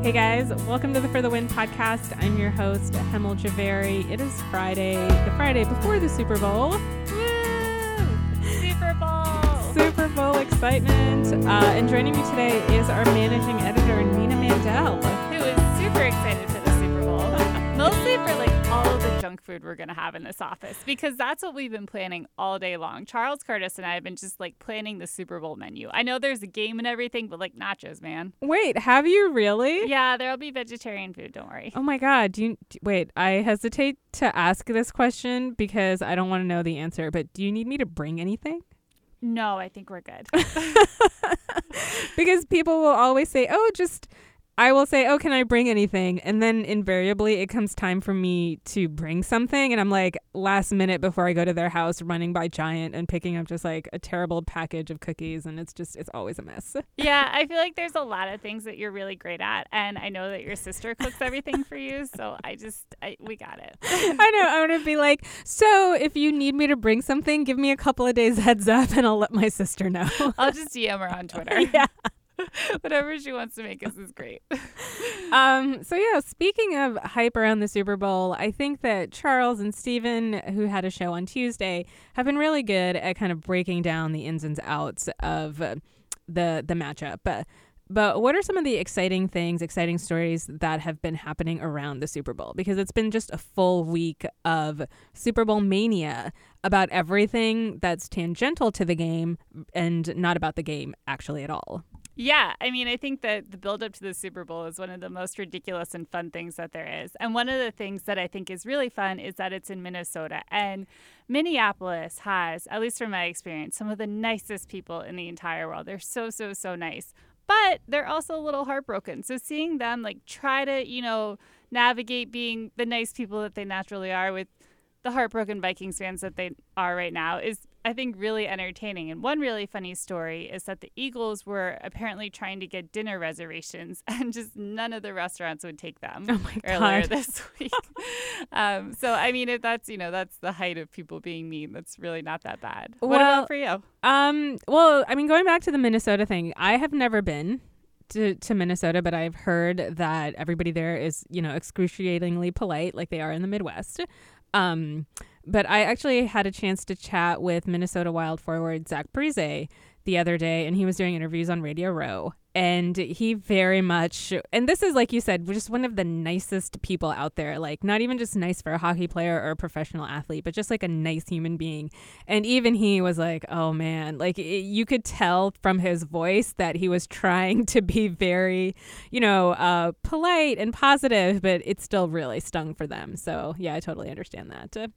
Hey guys, welcome to the For the Win podcast. I'm your host, Hemal Jhaveri. It is Friday, the Friday before the Super Bowl. Super Bowl! Super Bowl excitement. Uh, and joining me today is our managing editor, Nina Mandell. Who is super excited for the Super Bowl. Mostly for like all of the junk food we're going to have in this office because that's what we've been planning all day long. Charles Curtis and I have been just like planning the Super Bowl menu. I know there's a game and everything, but like nachos, man. Wait, have you really? Yeah, there'll be vegetarian food, don't worry. Oh my God. Do you d- wait? I hesitate to ask this question because I don't want to know the answer. But do you need me to bring anything? No, I think we're good. because people will always say, "Oh, just." I will say, "Oh, can I bring anything?" And then invariably, it comes time for me to bring something, and I'm like, last minute before I go to their house, running by Giant and picking up just like a terrible package of cookies, and it's just it's always a mess. yeah, I feel like there's a lot of things that you're really great at, and I know that your sister cooks everything for you, so I just I, we got it. I know. I want to be like, so if you need me to bring something, give me a couple of days heads up, and I'll let my sister know. I'll just DM her on Twitter. yeah. Whatever she wants to make us is great. Um, so yeah, speaking of hype around the Super Bowl, I think that Charles and Steven, who had a show on Tuesday, have been really good at kind of breaking down the ins and outs of uh, the the matchup. But but what are some of the exciting things, exciting stories that have been happening around the Super Bowl? Because it's been just a full week of Super Bowl mania about everything that's tangential to the game and not about the game actually at all. Yeah, I mean, I think that the build up to the Super Bowl is one of the most ridiculous and fun things that there is. And one of the things that I think is really fun is that it's in Minnesota. And Minneapolis has, at least from my experience, some of the nicest people in the entire world. They're so, so, so nice. But they're also a little heartbroken. So seeing them like try to, you know, navigate being the nice people that they naturally are with the heartbroken Vikings fans that they are right now is I think really entertaining. And one really funny story is that the Eagles were apparently trying to get dinner reservations and just none of the restaurants would take them oh my earlier God. this week. um, so I mean if that's you know, that's the height of people being mean, that's really not that bad. what Well, about for you? Um, well, I mean, going back to the Minnesota thing, I have never been to, to Minnesota, but I've heard that everybody there is, you know, excruciatingly polite, like they are in the Midwest. Um, but I actually had a chance to chat with Minnesota Wild forward Zach Parise the other day, and he was doing interviews on Radio Row. And he very much, and this is like you said, just one of the nicest people out there. Like, not even just nice for a hockey player or a professional athlete, but just like a nice human being. And even he was like, oh man, like it, you could tell from his voice that he was trying to be very, you know, uh, polite and positive, but it still really stung for them. So, yeah, I totally understand that.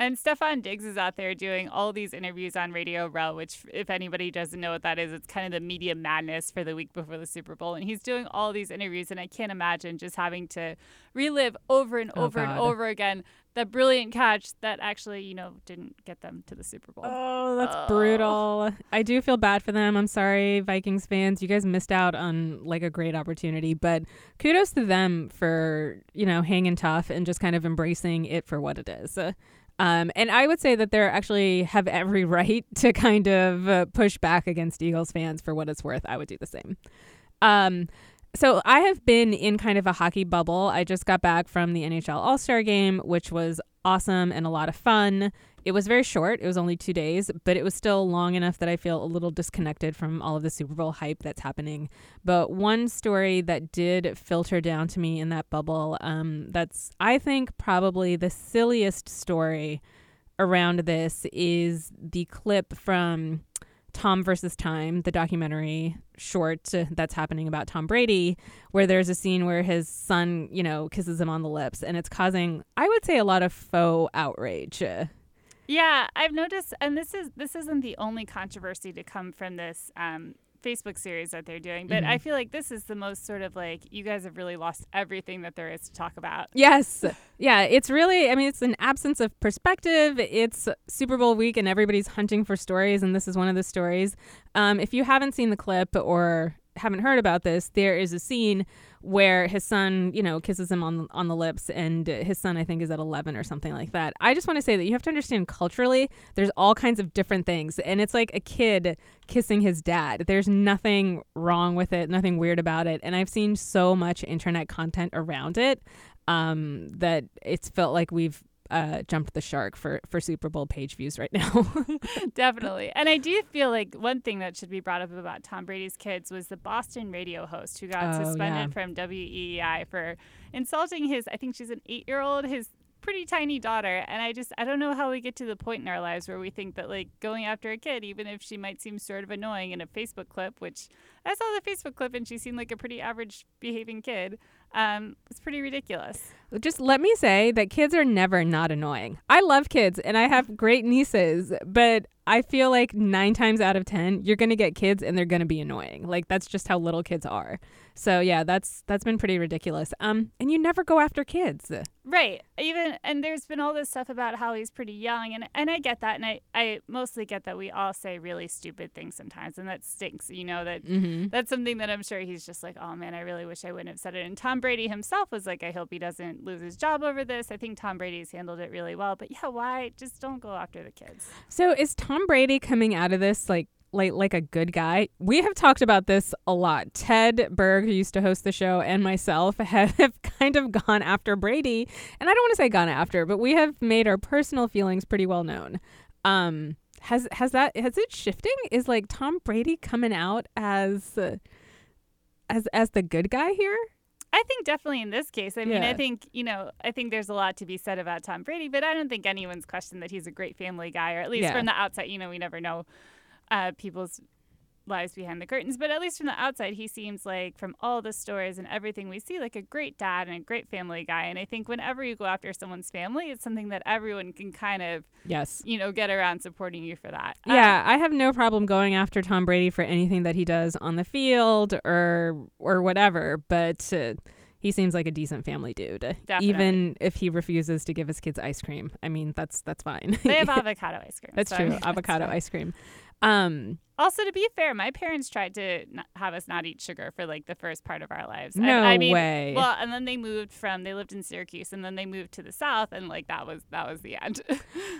And Stefon Diggs is out there doing all these interviews on Radio Row, which, if anybody doesn't know what that is, it's kind of the media madness for the week before the Super Bowl. And he's doing all these interviews, and I can't imagine just having to relive over and Oh, over and over again the brilliant catch that actually, you know, didn't get them to the Super Bowl. Oh, that's Oh. brutal. I do feel bad for them. I'm sorry, Vikings fans. You guys missed out on like a great opportunity, but kudos to them for, you know, hanging tough and just kind of embracing it for what it is. Uh, Um, and I would say that they actually have every right to kind of uh, push back against Eagles fans for what it's worth. I would do the same. Um, so I have been in kind of a hockey bubble. I just got back from the NHL All Star game, which was awesome and a lot of fun. It was very short. It was only two days, but it was still long enough that I feel a little disconnected from all of the Super Bowl hype that's happening. But one story that did filter down to me in that bubble, um, that's, I think, probably the silliest story around this is the clip from Tom versus Time, the documentary short that's happening about Tom Brady, where there's a scene where his son, you know, kisses him on the lips, and it's causing, I would say, a lot of faux outrage. Yeah, I've noticed, and this is this isn't the only controversy to come from this um, Facebook series that they're doing, but I Mhm. feel like this is the most sort of like you guys have really lost everything that there is to talk about. Yes. Yeah, it's really, I mean, it's an absence of perspective. It's Super Bowl week and everybody's hunting for stories, and this is one of the stories. Um, if you haven't seen the clip or haven't heard about this, there is a scene where his son, you know, kisses him on on the lips, and his son, I think, is at 11 or something like that. I just want to say that you have to understand culturally, there's all kinds of different things, and it's like a kid kissing his dad. There's nothing wrong with it, nothing weird about it, and I've seen so much internet content around it um, that it's felt like we've uh, jumped the shark for for Super Bowl page views right now. Definitely. And I do feel like one thing that should be brought up about Tom Brady's kids was the Boston radio host who got Oh, suspended yeah. from WEEI for insulting his, I think she's an eight year old, his pretty tiny daughter. And I just, I don't know how we get to the point in our lives where we think that like going after a kid, even if she might seem sort of annoying in a Facebook clip, which I saw the Facebook clip and she seemed like a pretty average behaving kid, um, it's pretty ridiculous. Just let me say that kids are never not annoying. I love kids and I have great nieces, but I feel like nine times out of ten, you're gonna get kids and they're gonna be annoying. Like that's just how little kids are. So yeah, that's that's been pretty ridiculous. Um, and you never go after kids. Right. Even and there's been all this stuff about how he's pretty young and and I get that and I I mostly get that we all say really stupid things sometimes and that stinks. You know that Mm-hmm. that's something that I'm sure he's just like, "Oh man, I really wish I wouldn't have said it." And Tom Brady himself was like, "I hope he doesn't lose his job over this." I think Tom Brady's handled it really well, but yeah, why just don't go after the kids? So is Tom Brady coming out of this like like like a good guy? We have talked about this a lot. Ted Berg, who used to host the show, and myself have kind of gone after Brady, and I don't want to say gone after, but we have made our personal feelings pretty well known. Um, has has that has it shifting? Is like Tom Brady coming out as uh, as as the good guy here? I think definitely in this case. I mean, I think, you know, I think there's a lot to be said about Tom Brady, but I don't think anyone's questioned that he's a great family guy, or at least Yeah. from the outside. You know, we never know uh, people's lives behind the curtains, but at least from the outside, he seems like, from all the stories and everything we see, like a great dad and a great family guy. And I think whenever you go after someone's family, it's something that everyone can kind of, Yes. you know, get around supporting you for that. Um, Yeah, I have no problem going after Tom Brady for anything that he does on the field or or whatever, but uh, he seems like a decent family dude. Definitely. Even if he refuses to give his kids ice cream. I mean, that's that's fine. they have avocado ice cream. that's so true. Avocado ice cream. Um Also, to be fair, my parents tried to have us not eat sugar for like the first part of our lives. No I mean, way. Well, and then they moved from they lived in Syracuse, and then they moved to the south, and like that was that was the end.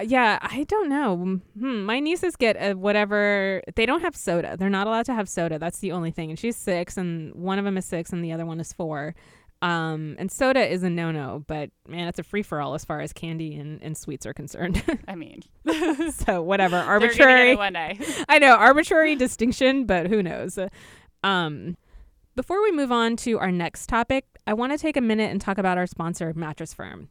yeah, I don't know. Hmm, my nieces get uh, whatever. They don't have soda. They're not allowed to have soda. That's the only thing. And she's six, and one of them is six, and the other one is four. Um, and soda is a no-no, but man, it's a free-for-all as far as candy and, and sweets are concerned. I mean, so whatever, they're gonna get arbitrary. it one day. I know arbitrary distinction, but who knows? Um, before we move on to our next topic, I want to take a minute and talk about our sponsor, Mattress Firm.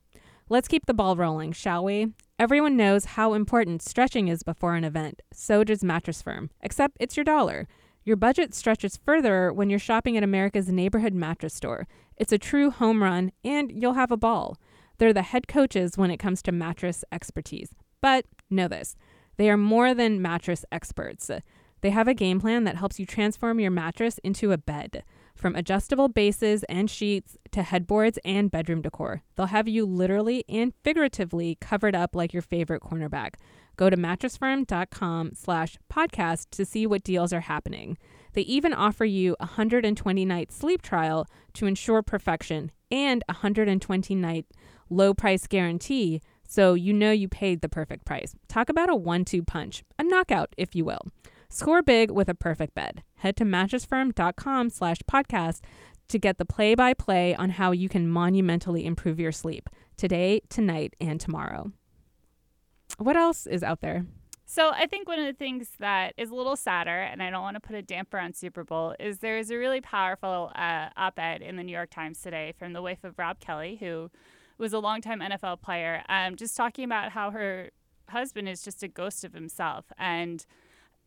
Let's keep the ball rolling, shall we? Everyone knows how important stretching is before an event. So does Mattress Firm, except it's your dollar. Your budget stretches further when you're shopping at America's neighborhood mattress store. It's a true home run, and you'll have a ball. They're the head coaches when it comes to mattress expertise. But know this they are more than mattress experts. They have a game plan that helps you transform your mattress into a bed. From adjustable bases and sheets to headboards and bedroom decor, they'll have you literally and figuratively covered up like your favorite cornerback. Go to mattressfirm.com slash podcast to see what deals are happening. They even offer you a 120 night sleep trial to ensure perfection and a 120 night low price guarantee so you know you paid the perfect price. Talk about a one two punch, a knockout, if you will. Score big with a perfect bed. Head to mattressfirm.com slash podcast to get the play by play on how you can monumentally improve your sleep today, tonight, and tomorrow. What else is out there? So I think one of the things that is a little sadder, and I don't want to put a damper on Super Bowl, is there is a really powerful uh, op-ed in the New York Times today from the wife of Rob Kelly, who was a longtime NFL player, um, just talking about how her husband is just a ghost of himself. And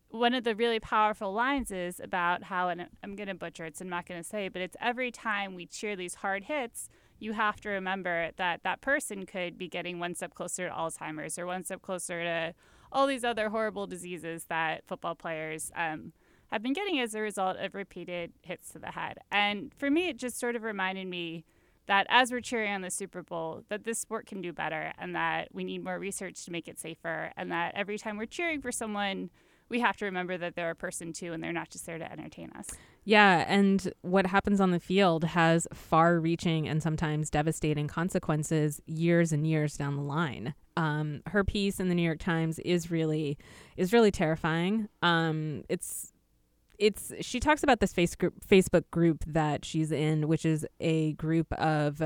one of the really powerful lines is about how, and I'm going to butcher it, so I'm not going to say, but it's every time we cheer these hard hits, you have to remember that that person could be getting one step closer to Alzheimer's or one step closer to all these other horrible diseases that football players um, have been getting as a result of repeated hits to the head. And for me, it just sort of reminded me that as we're cheering on the Super Bowl, that this sport can do better and that we need more research to make it safer and that every time we're cheering for someone, we have to remember that they're a person too, and they're not just there to entertain us. Yeah, and what happens on the field has far reaching and sometimes devastating consequences years and years down the line. Um, her piece in the New York Times is really is really terrifying. Um, it's it's she talks about this face group, Facebook group that she's in, which is a group of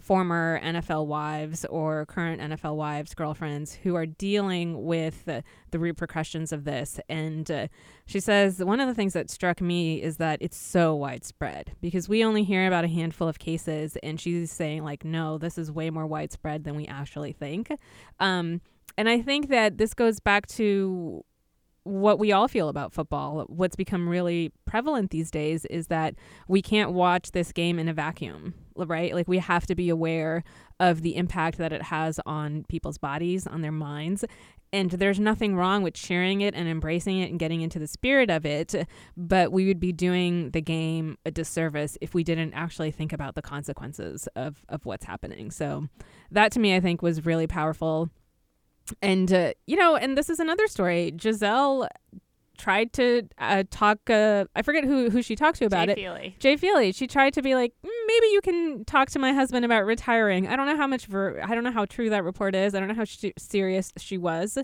former NFL wives or current NFL wives, girlfriends who are dealing with the repercussions of this. And uh, she says one of the things that struck me is that it's so widespread because we only hear about a handful of cases, and she's saying like, no, this is way more widespread than we actually think. Um, and I think that this goes back to what we all feel about football. What's become really prevalent these days is that we can't watch this game in a vacuum, right? Like we have to be aware of the impact that it has on people's bodies, on their minds. And there's nothing wrong with sharing it and embracing it and getting into the spirit of it, but we would be doing the game a disservice if we didn't actually think about the consequences of, of what's happening. So that to me, I think, was really powerful and uh, you know, and this is another story. Gisele tried to uh, talk. Uh, I forget who who she talked to about Jay it. Feely. Jay Feely. She tried to be like, mm, maybe you can talk to my husband about retiring. I don't know how much. Ver- I don't know how true that report is. I don't know how sh- serious she was,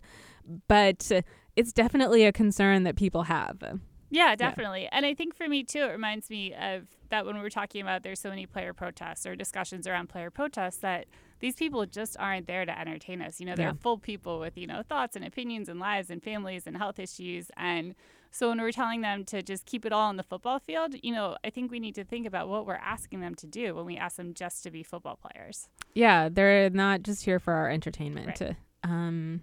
but it's definitely a concern that people have. Yeah, definitely. Yeah. And I think for me too, it reminds me of that when we were talking about there's so many player protests or discussions around player protests that these people just aren't there to entertain us. You know, they're yeah. full people with, you know, thoughts and opinions and lives and families and health issues. And so when we're telling them to just keep it all on the football field, you know, I think we need to think about what we're asking them to do when we ask them just to be football players. Yeah, they're not just here for our entertainment. Right. Um,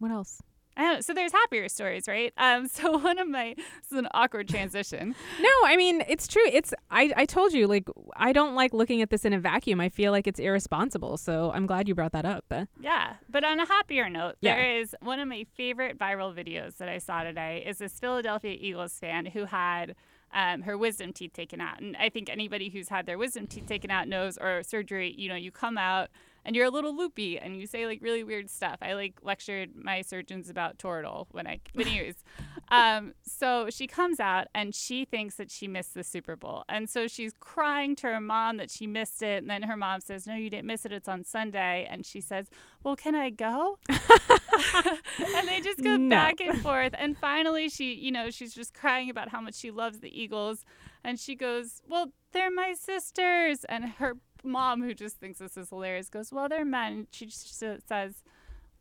what else? Know, so there's happier stories, right? Um, so one of my this is an awkward transition. no, I mean it's true. It's I I told you like I don't like looking at this in a vacuum. I feel like it's irresponsible. So I'm glad you brought that up. Yeah, but on a happier note, yeah. there is one of my favorite viral videos that I saw today. Is this Philadelphia Eagles fan who had. Um, her wisdom teeth taken out. And I think anybody who's had their wisdom teeth taken out knows, or surgery, you know, you come out and you're a little loopy and you say like really weird stuff. I like lectured my surgeons about Toradol when I when veneers. um, so she comes out and she thinks that she missed the Super Bowl, and so she's crying to her mom that she missed it. And then her mom says, "No, you didn't miss it. It's on Sunday." And she says, "Well, can I go?" and they just go no. back and forth. And finally, she, you know, she's just crying about how much she loves the Eagles. And she goes, Well, they're my sisters. And her mom, who just thinks this is hilarious, goes, "Well, they're men." She just says,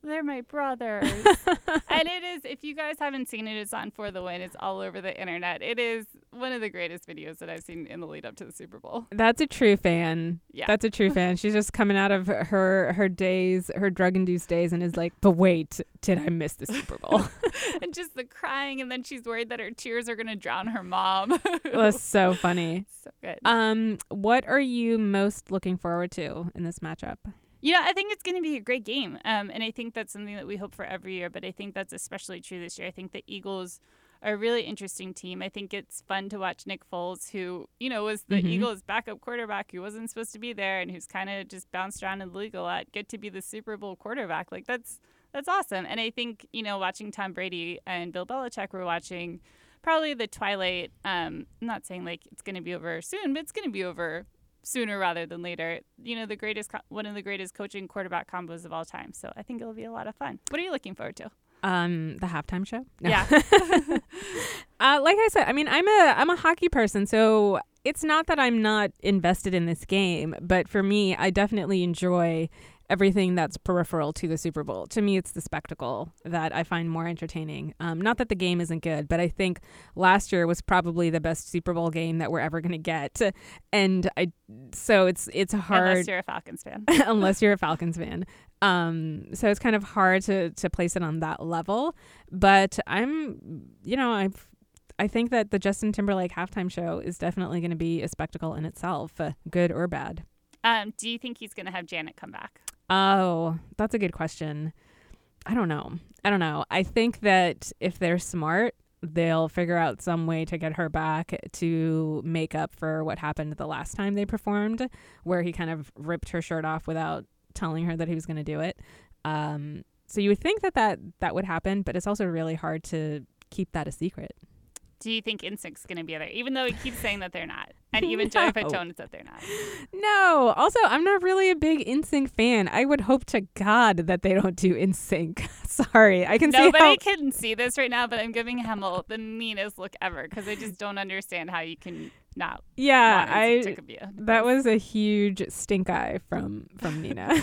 they're my brothers. and it is, if you guys haven't seen it, it's on For the Win. It's all over the internet. It is one of the greatest videos that I've seen in the lead up to the Super Bowl. That's a true fan. Yeah. That's a true fan. She's just coming out of her her days, her drug induced days, and is like, but wait, did I miss the Super Bowl? and just the crying, and then she's worried that her tears are going to drown her mom. That's so funny. So good. Um, what are you most looking forward to in this matchup? You know, I think it's going to be a great game. Um, and I think that's something that we hope for every year, but I think that's especially true this year. I think the Eagles are a really interesting team. I think it's fun to watch Nick Foles, who, you know, was the mm-hmm. Eagles' backup quarterback who wasn't supposed to be there and who's kind of just bounced around in the league a lot, get to be the Super Bowl quarterback. Like, that's that's awesome. And I think, you know, watching Tom Brady and Bill Belichick, we're watching probably the twilight. Um, I'm not saying like it's going to be over soon, but it's going to be over sooner rather than later. You know, the greatest, one of the greatest coaching quarterback combos of all time. So I think it'll be a lot of fun. What are you looking forward to? Um, the halftime show. No. Yeah. uh, like I said, I mean, I'm a I'm a hockey person, so it's not that I'm not invested in this game, but for me, I definitely enjoy everything that's peripheral to the Super Bowl. To me, it's the spectacle that I find more entertaining. Um, not that the game isn't good, but I think last year was probably the best Super Bowl game that we're ever going to get. And I, so it's it's hard unless you're a Falcons fan. unless you're a Falcons fan. Um, so it's kind of hard to to place it on that level. But I'm, you know, I've I think that the Justin Timberlake halftime show is definitely going to be a spectacle in itself, uh, good or bad. Um, do you think he's going to have Janet come back? Oh, that's a good question. I don't know. I don't know. I think that if they're smart, they'll figure out some way to get her back to make up for what happened the last time they performed, where he kind of ripped her shirt off without telling her that he was going to do it. Um, so you would think that, that that would happen, but it's also really hard to keep that a secret. Do you think NSYNC's going to be there, even though he keeps saying that they're not, and even Joey No. Fatone said they're not? No. Also, I'm not really a big NSYNC fan. I would hope to God that they don't do NSYNC. Sorry, I can see Nobody how. can see this right now, but I'm giving Hemal the meanest look ever because I just don't understand how you can not. Yeah, I. That was a huge stink eye from from Nina.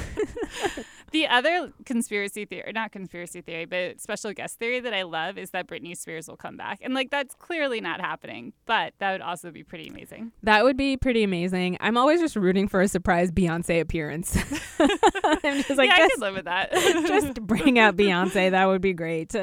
The other conspiracy theory, not conspiracy theory, but special guest theory that I love is that Britney Spears will come back. And like that's clearly not happening, but that would also be pretty amazing. that would be pretty amazing. I'm always just rooting for a surprise Beyonce appearance. I'm just like yeah, I just could live with that. just bring out Beyonce. That would be great.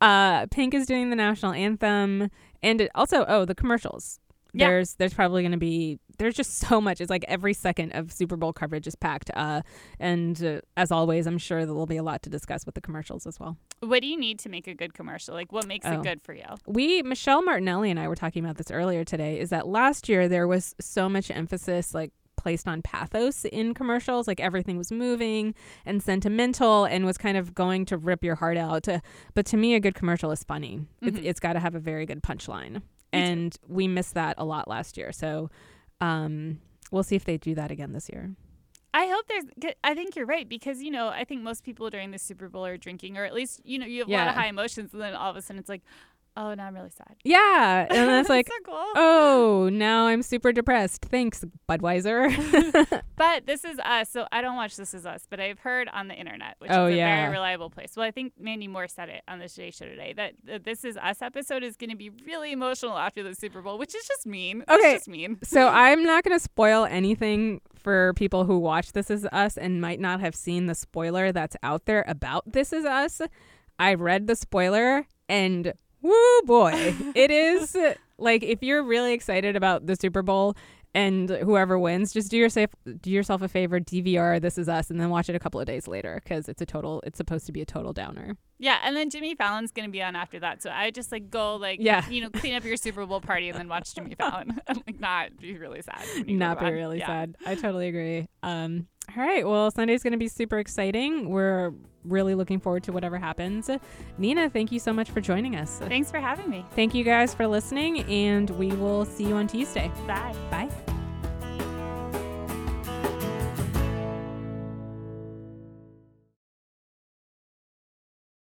Uh, Pink is doing the national anthem, and it also oh the commercials. Yeah. There's there's probably going to be there's just so much. It's like every second of Super Bowl coverage is packed. Uh, and uh, as always, I'm sure there will be a lot to discuss with the commercials as well. what do you need to make a good commercial? Like what makes Oh. it good for you? We Michelle Martinelli and I were talking about this earlier today. Is that last year there was so much emphasis like placed on pathos in commercials like everything was moving and sentimental and was kind of going to rip your heart out but to me a good commercial is funny it's, Mhm. it's got to have a very good punchline and we missed that a lot last year so um we'll see if they do that again this year I hope there's. I think you're right because you know I think most people during the Super Bowl are drinking, or at least you know you have a lot of high emotions, and then all of a sudden it's like, oh, now I'm really sad. yeah and then it's like so cool. oh now i'm super depressed thanks budweiser But This Is Us, so I don't watch This Is Us, but I've heard on the internet, which Oh, is a yeah. very reliable place. Well, I think Mandy Moore said it on the Today Show today that the This Is Us episode is going to be really emotional after the Super Bowl, which is just mean. That's Okay. just mean. So I'm not going to spoil anything for people who watch This Is Us and might not have seen the spoiler that's out there about This Is Us. I read the spoiler and woo boy, it is like if you're really excited about the Super Bowl and whoever wins, just do yourself do yourself a favor, DVR This Is Us, and then watch it a couple of days later because it's a total. It's supposed to be a total downer. Yeah, and then Jimmy Fallon's going to be on after that, so I just like go like Yeah. you know clean up your Super Bowl party and then watch Jimmy Fallon and like not be really sad. not be on. really Yeah. sad. I totally agree. Um, all right. Well, Sunday's going to be super exciting. We're really looking forward to whatever happens. Nina, thank you so much for joining us. Thanks for having me. Thank you guys for listening, and we will see you on Tuesday. Bye. Bye.